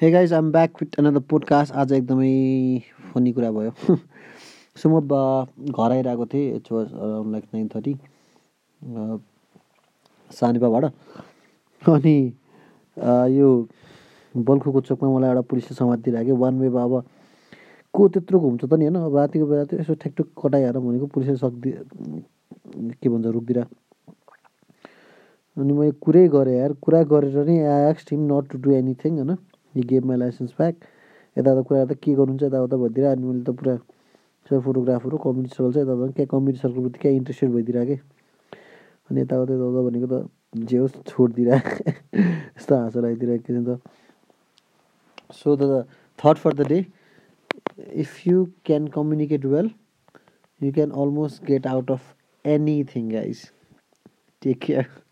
Hey guys I'm back with another podcast आज एकदमै funny कुरा भयो। सो म घर आइरहेको थिएँ। It's was around like nine thirty सानिपाबाट। अनि यो बल्खुको चोकमा मलाई एउटा पुलिसले समातिदिइरहेको वान वे अब को त्यत्रो घुम्छ त नि होइन? अब रातिको बेला चाहिँ यसो ठ्याक्ठुक कटाइहाल भनेको पुलिसले सक्दि के भन्छ रुखदिएर अनि मैले कुरै गरेँ यार। कुरा गरेर नि I x him not to do anything होइन? He gave my license back यताउता कुरा त के गर्नुहुन्छ यताउता भइदिएर अनि मैले त पुरा सर फोटोग्राफर हो कम्युनिटी सर्कल चाहिँ यताउता क्या कम्युनिटी सर्कलप्रति क्या इन्ट्रेस्टेड भइदिरहेको अनि यताउता यताउता भनेको त जे होस् छोडिदिएर यस्तो हाँसो लगाइदिरहेको के त so the thought for the day if you can communicate well you can almost get out of anything guys take care